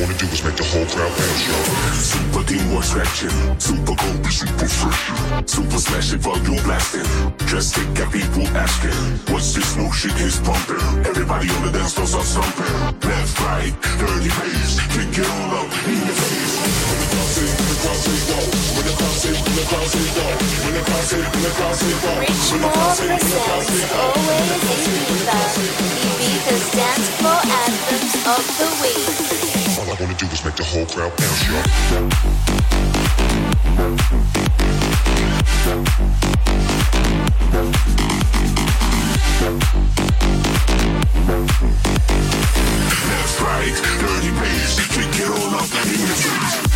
wanna do is make the whole crowd bounce, yo. Super teamwork stretching, super cold, super fresh. Super smashing, volume blasting. Just think got people asking, what's this new shit is pumping? Everybody on the dance floor start thumping. Left, right, dirty bass, kick it all up in your face. When the crowd say, when the crowd say go, when the crowd say, when the crowd say go, when the crowd say, when the crowd say go, when the crowd say, when the crowd say go. Always Ibiza, Ibiza's dance floor anthems of the week. I wanna do is make the whole crowd bounce. Left, right, dirty bass, all up in face.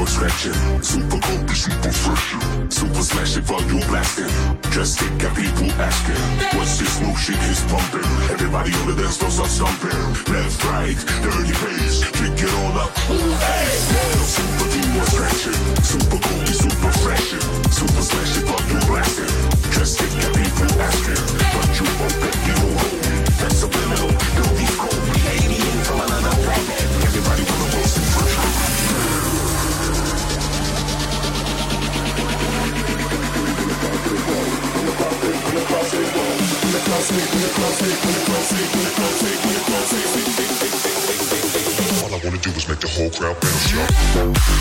Super teamwork stretching, super cold, super fresh. Super smashing, volume blasting. Just think people asking, what's this new shit is pumping? Everybody on the dance floor start thumping. Left, right, dirty bass, kick it all up. Hey, super teamwork stretching, super cold, super fresh. Super smashing, volume blasting. Just think people asking, but you won't bet you know. That's subliminal, don't make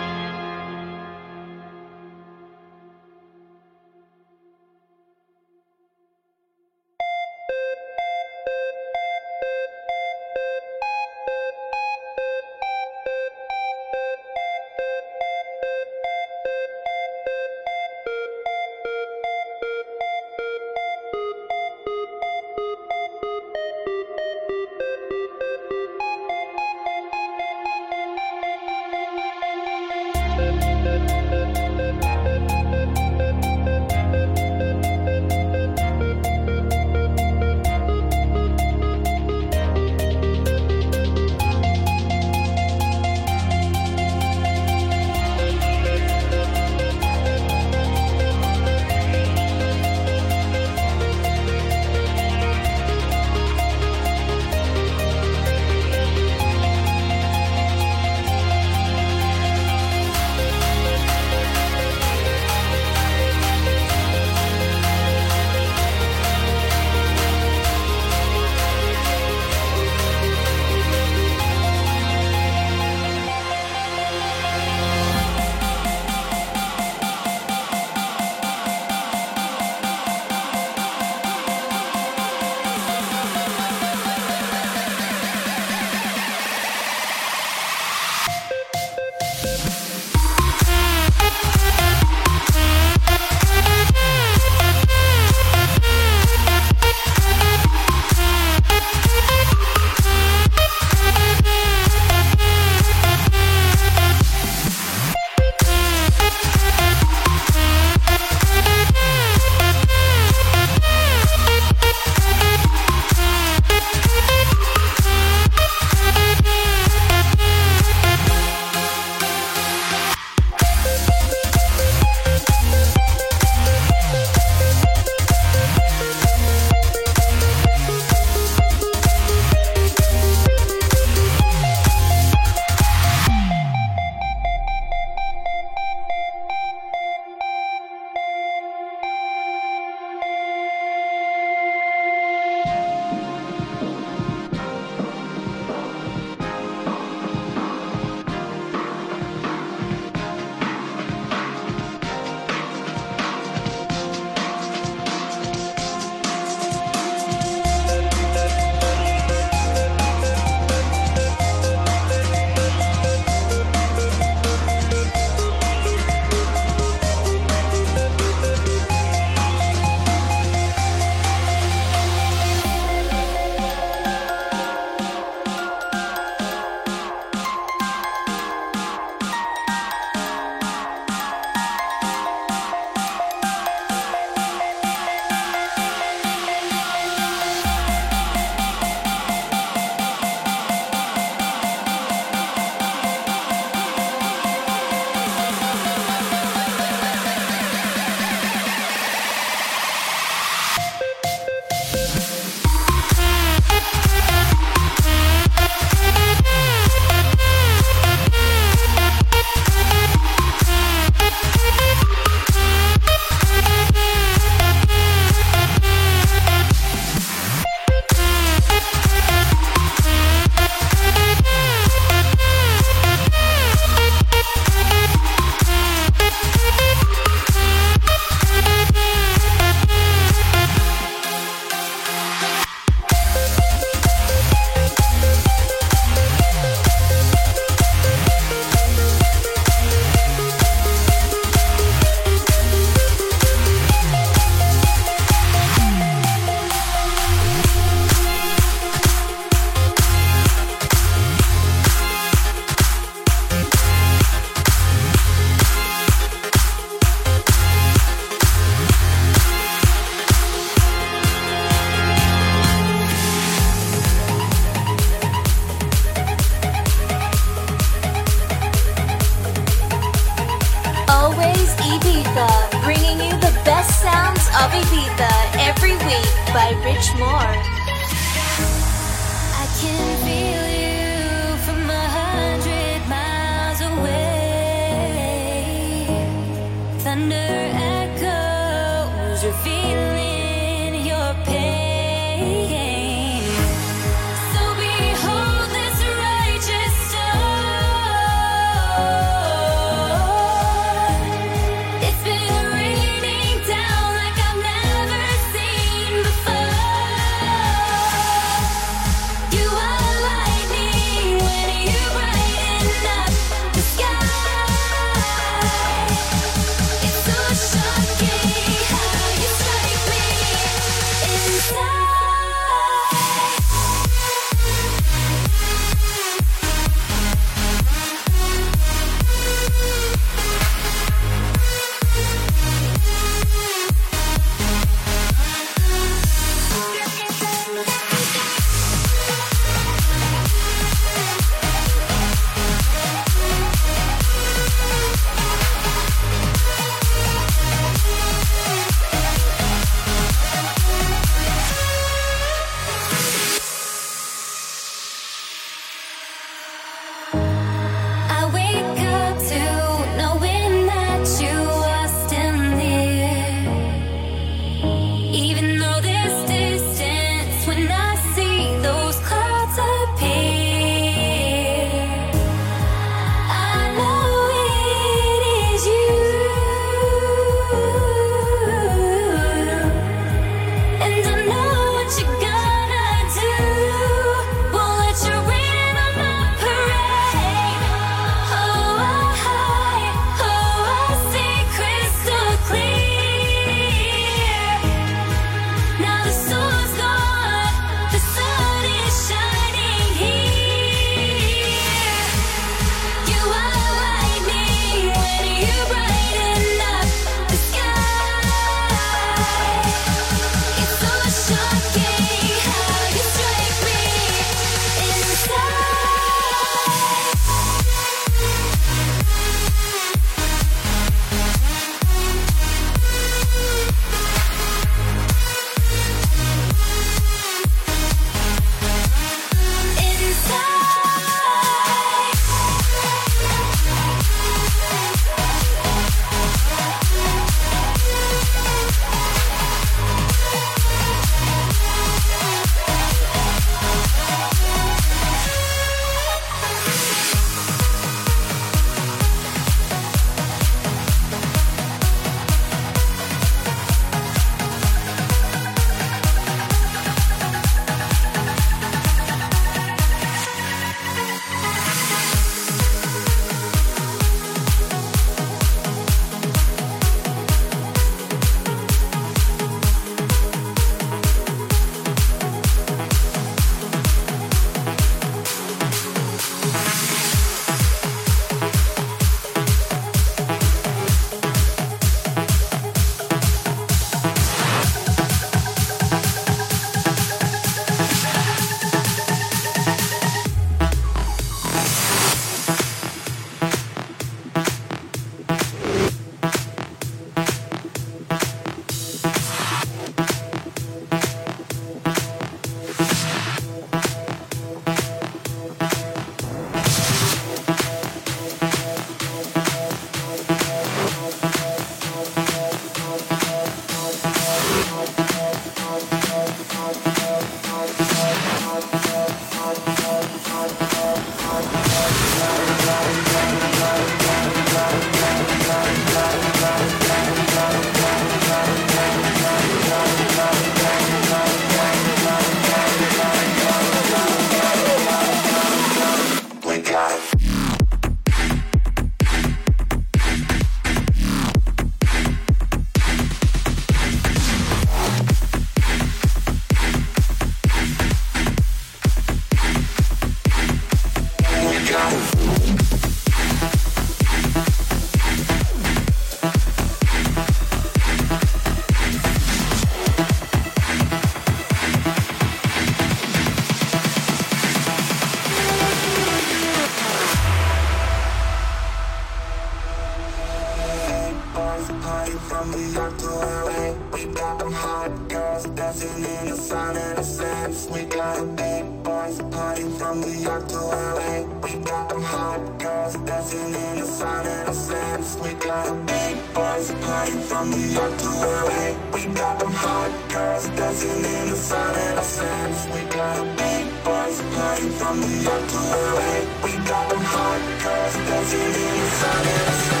New York to LA. We got them hot girls dancing in the sun and the sense. We got big boys partying from New York to LA. We got them hot girls dancing in the sun and the sense. We got big boys partying from New York to LA. We got them hot girls dancing in the sun and the sense. We got big boys partying from New York to LA. We got them hot girls dancing in the sun and the sense.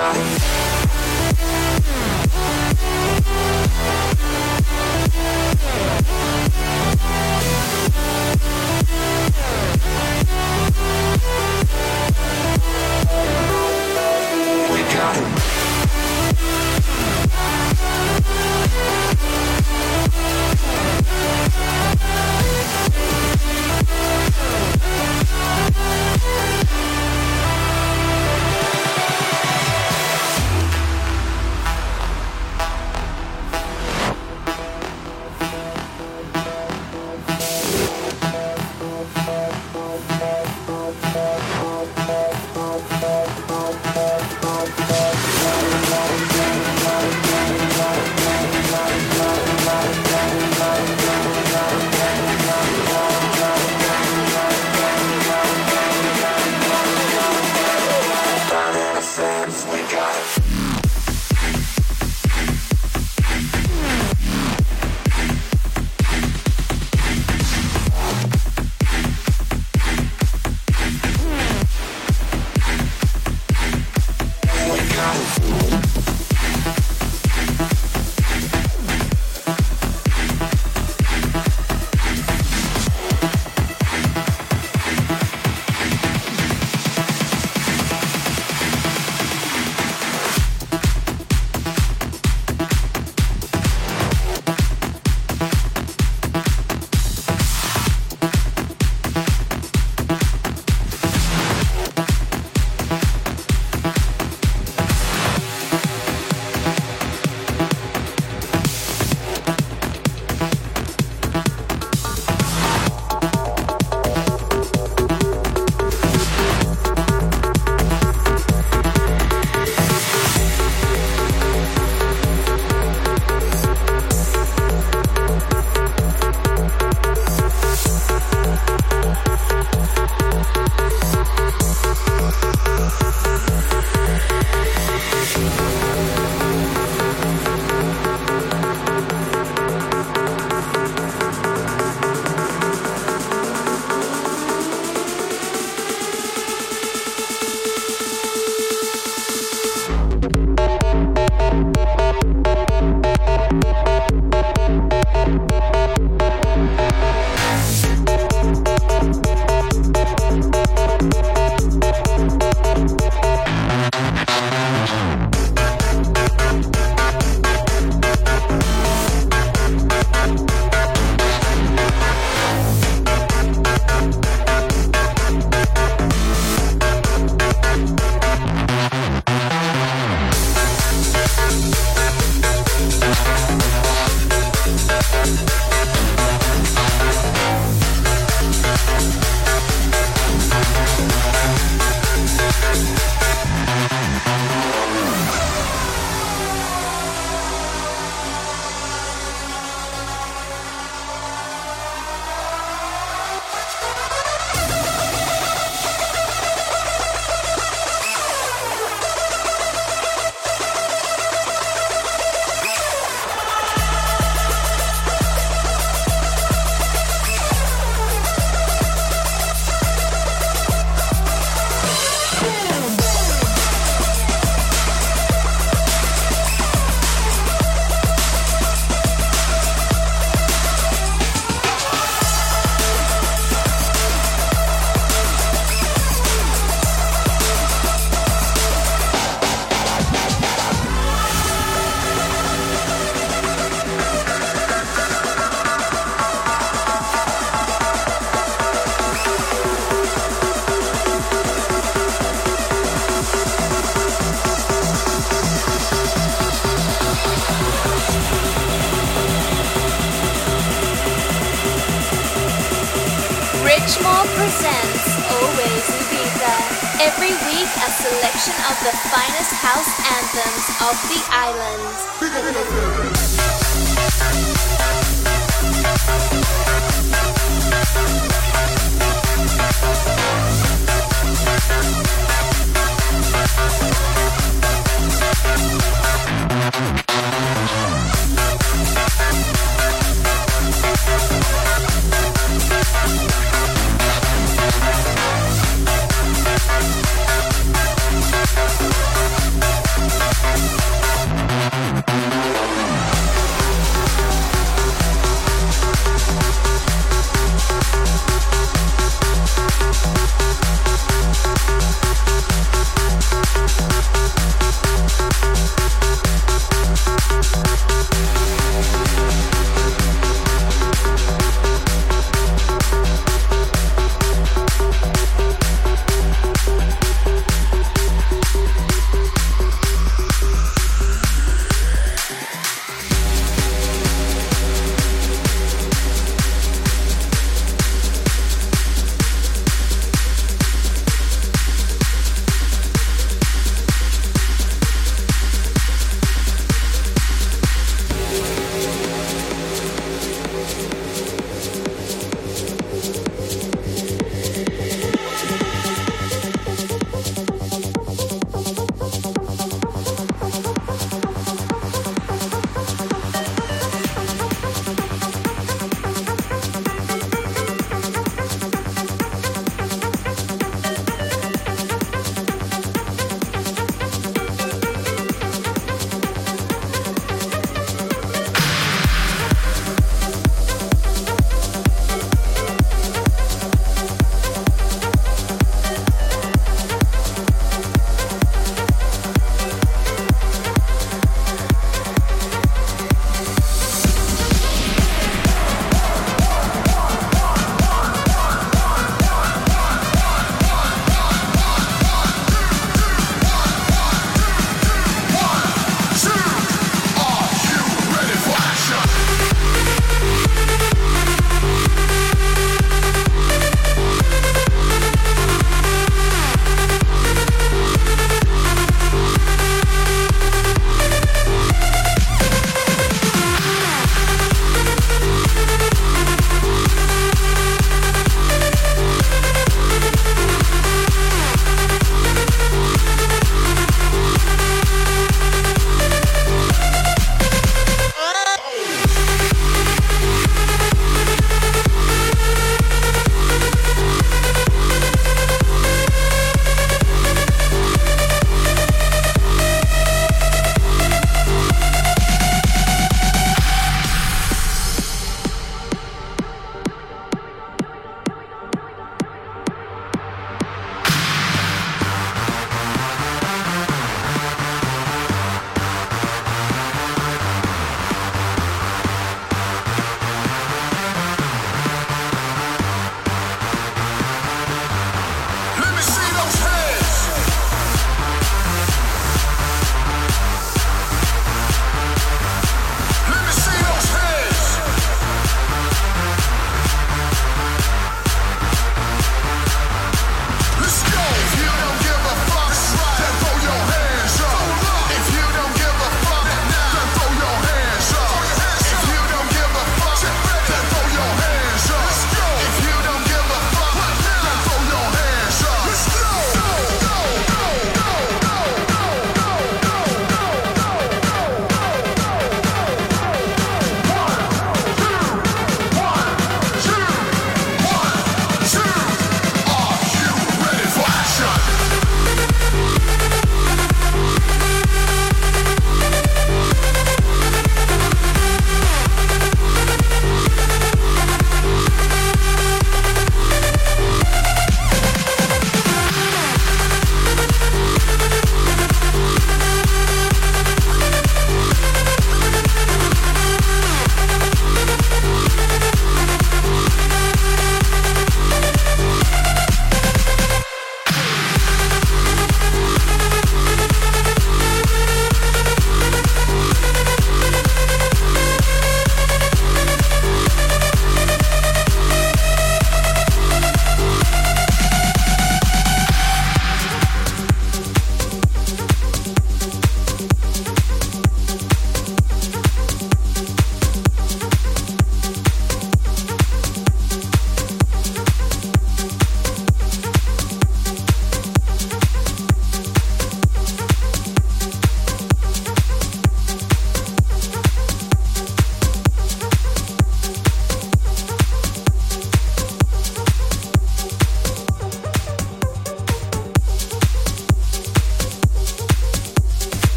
We got be.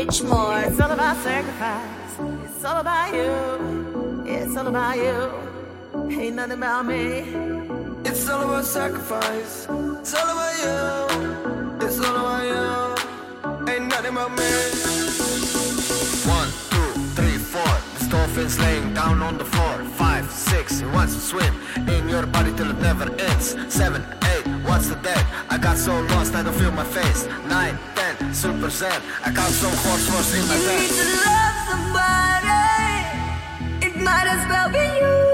By Rich More. It's all about sacrifice. It's all about you. It's all about you. Ain't nothing about me. It's all about sacrifice. It's all about you. It's all about you. Ain't nothing about me. One, two, three, four. The dolphins laying down on the floor. Five, six, he wants to swim in your body till it never ends. Seven, eight, what's the date? I got so lost I don't feel my face. Nine, ten, super zen. I got some horse horse in my You need to love somebody. It might as well be. You.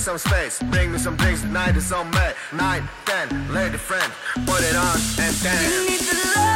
Some space. Bring me some drinks, tonight is on May. Nine, ten, lady friend, put it on and dance.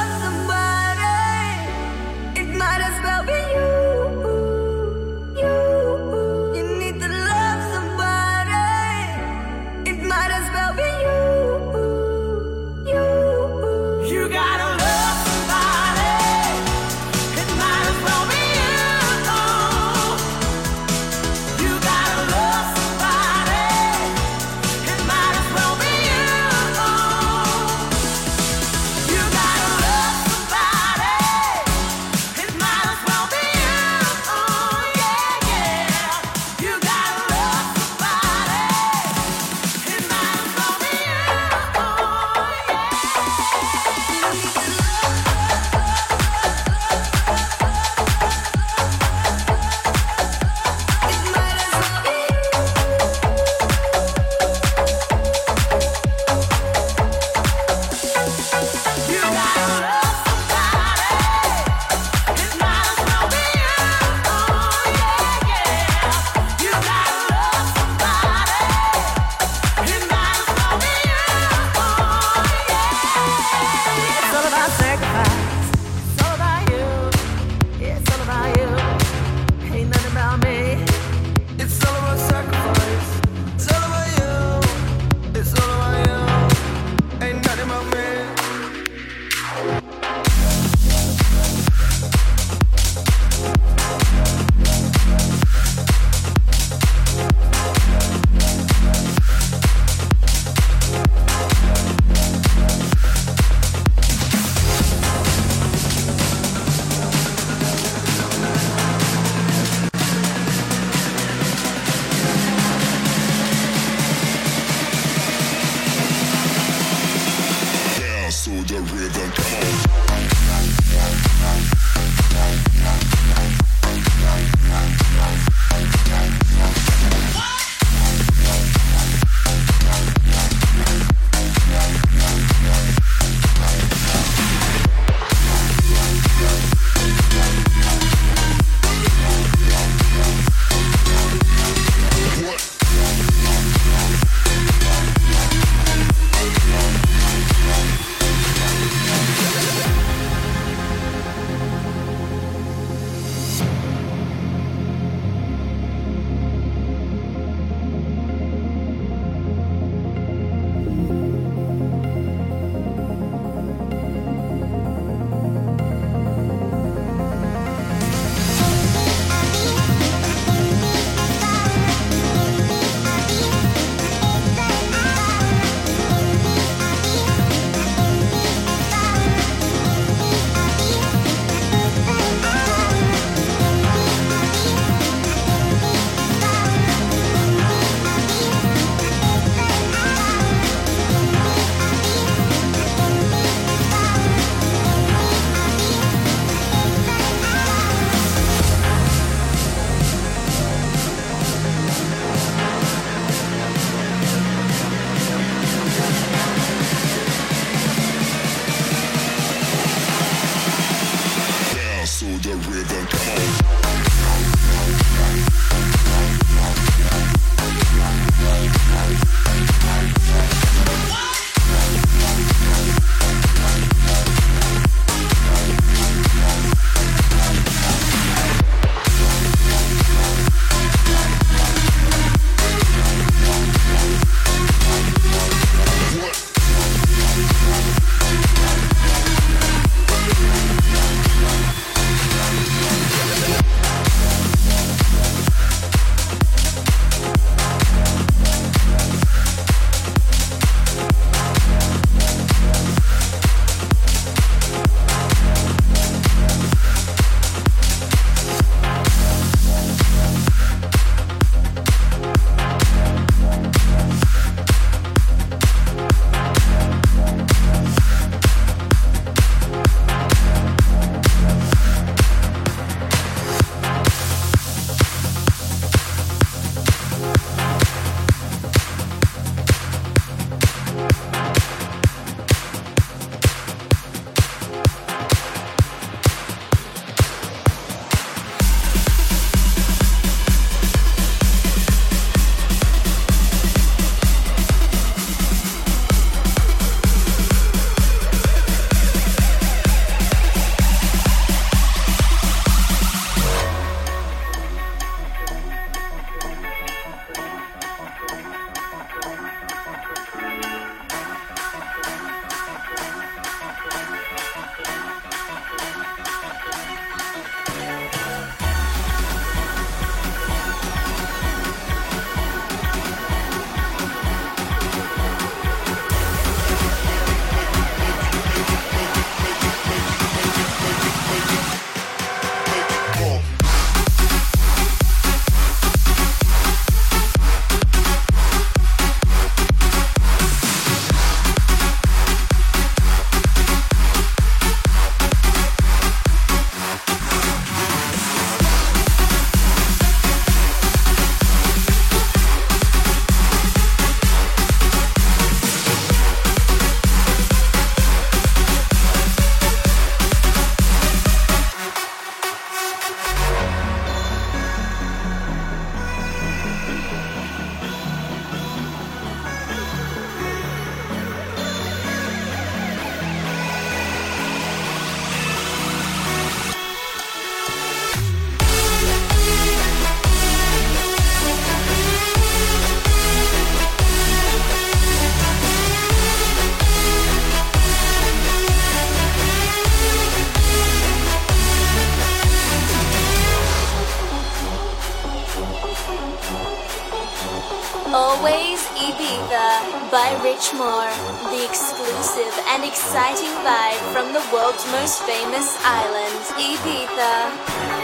Exciting vibe from the world's most famous island, Ibiza.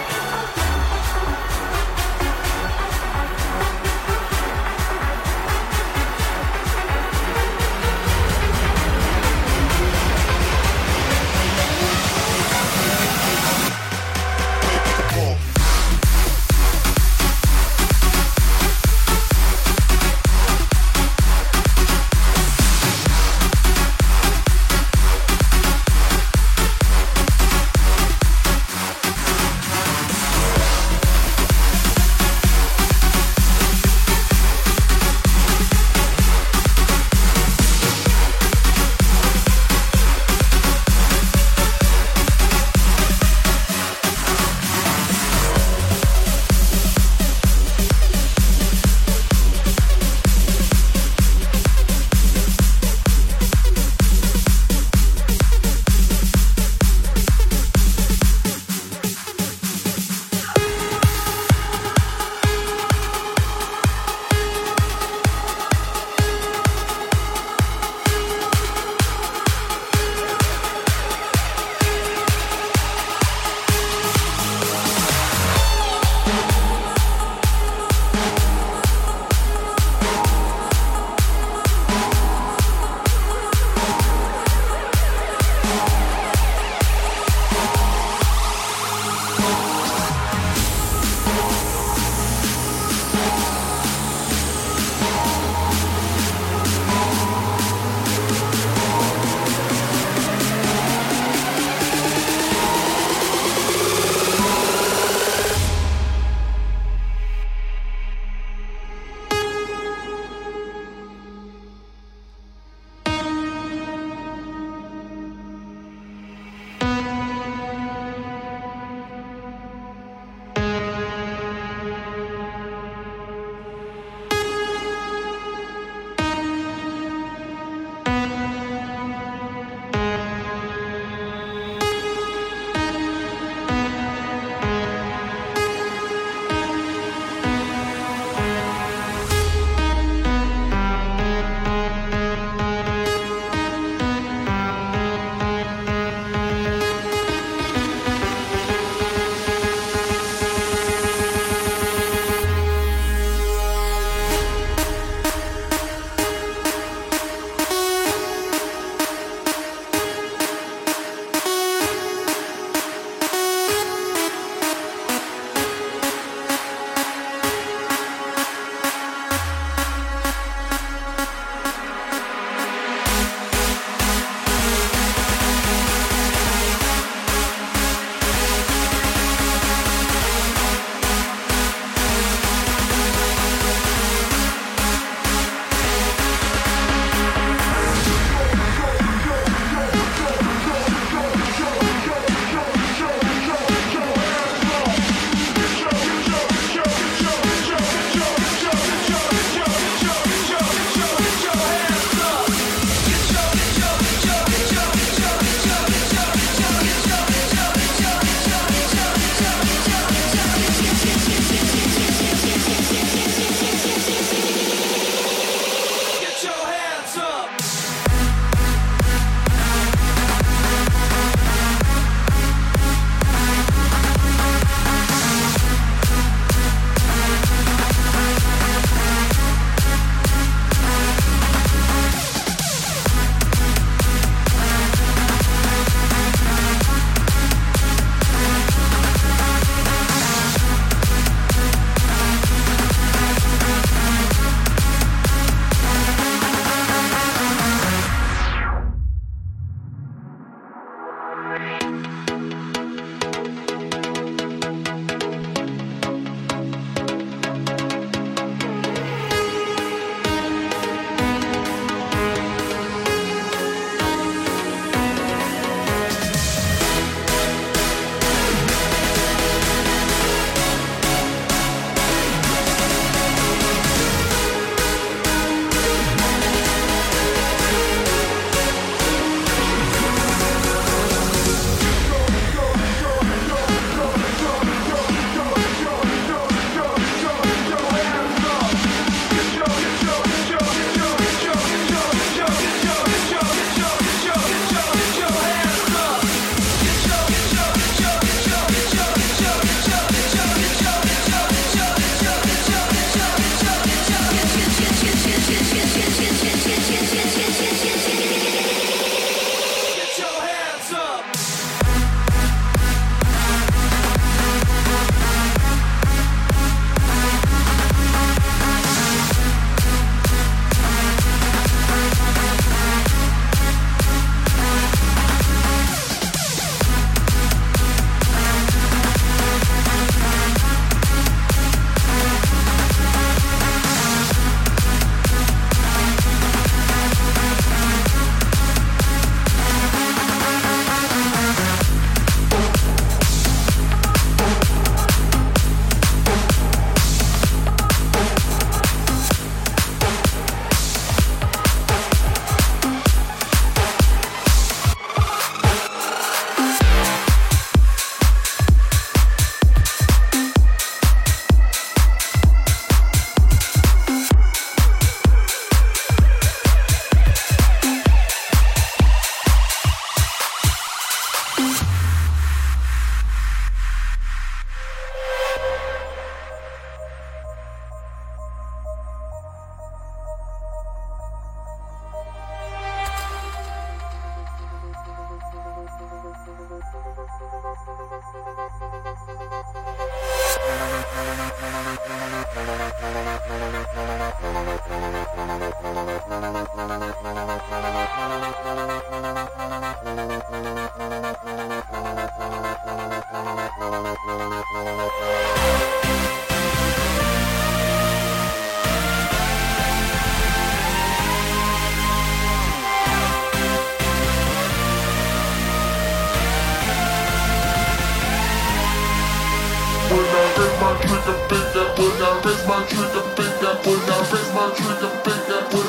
the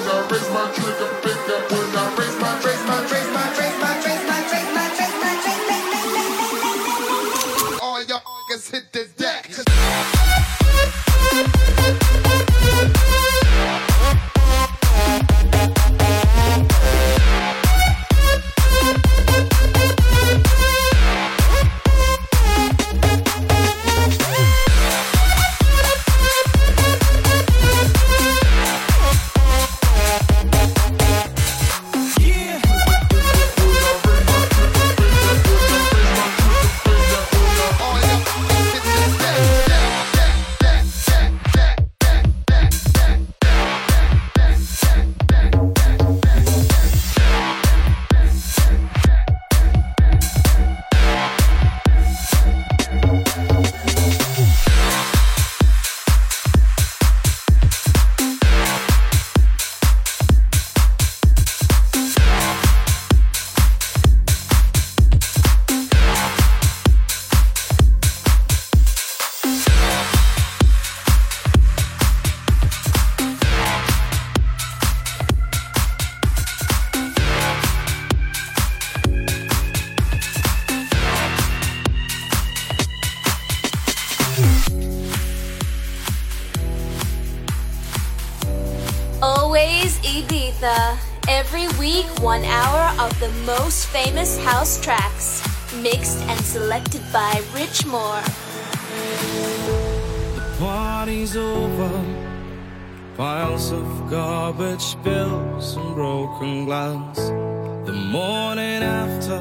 The morning after,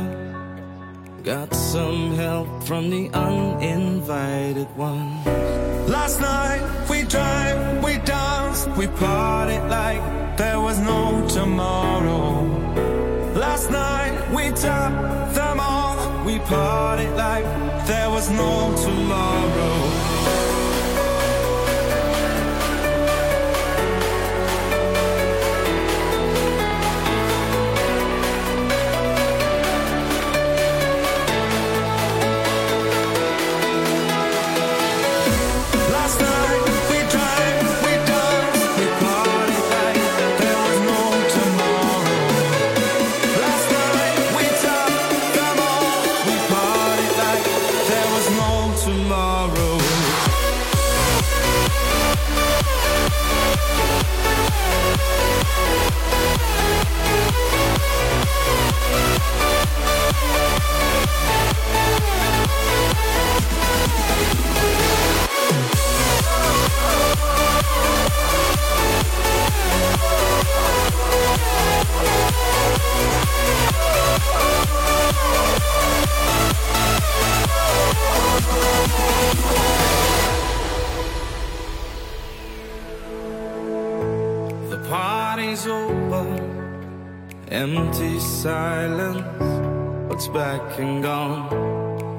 got some help from the uninvited ones. Last night, we drank, we danced, we partied like there was no tomorrow. Last night, we topped them all, we partied like there was no tomorrow. The party's over. Empty silence, what's back and gone?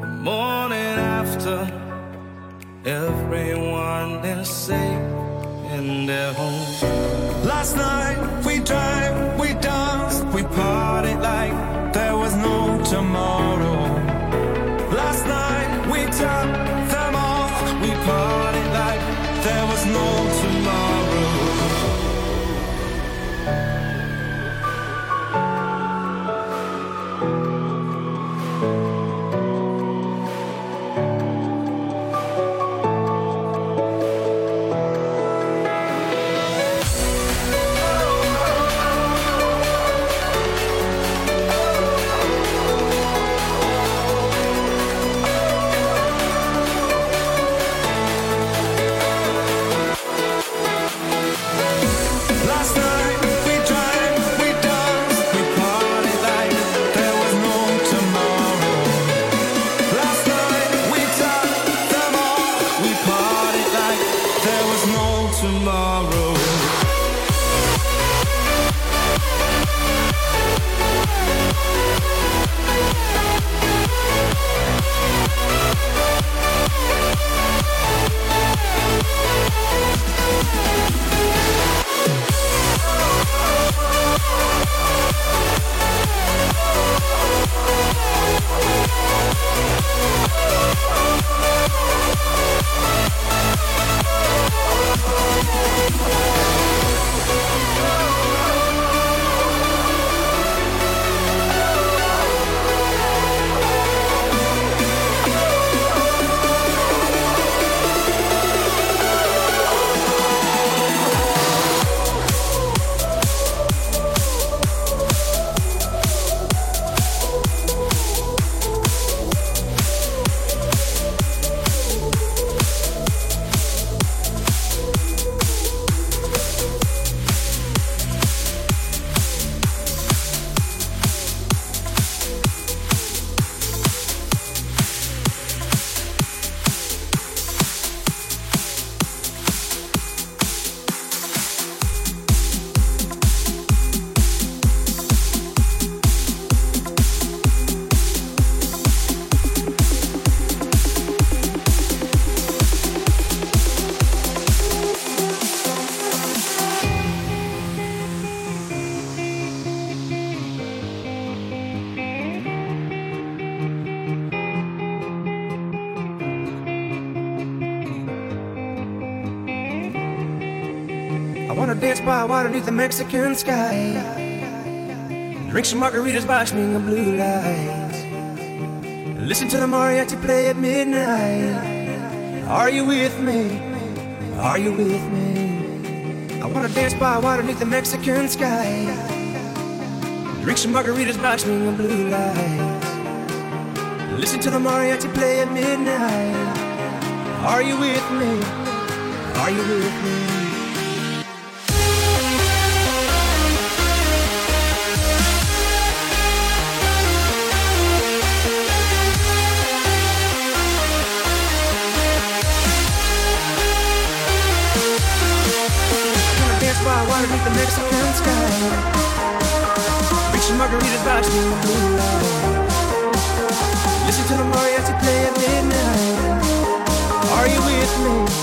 The morning after, everyone is safe in their home. Last night, we drank, we danced, we partied like there was no tomorrow top Mexican sky. Drink some margaritas by swing of blue lights. Listen to the mariachi play at midnight. Are you with me? Are you with me? I wanna dance by water beneath the Mexican sky. Drink some margaritas by swing of blue lights. Listen to the mariachi play at midnight. Are you with me? Are you with me? By the Mexican sky. Drink some margaritas by the blue. Listen to the mariachi play at midnight. Are you with me?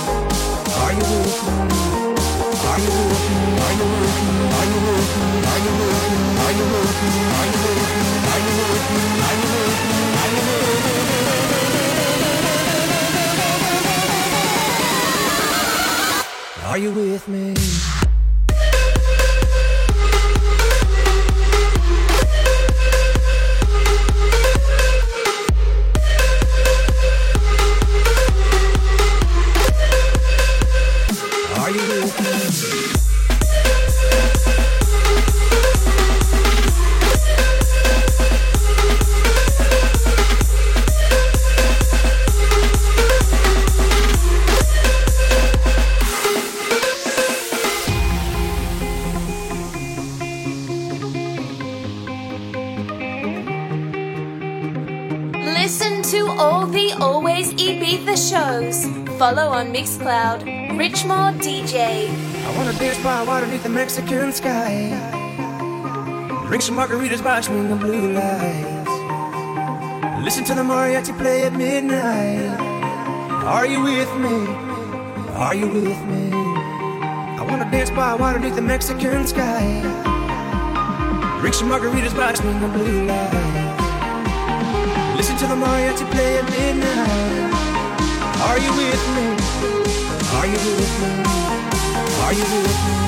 Beneath the Mexican sky. Drink some margaritas swing of blue lights. Listen to the mariachi play at midnight. Are you with me? Are you with me? I wanna dance by water beneath the Mexican sky. Drink some margaritas swing of blue lights. Listen to the mariachi play at midnight. Are you with me? Are you with me? Are you with me?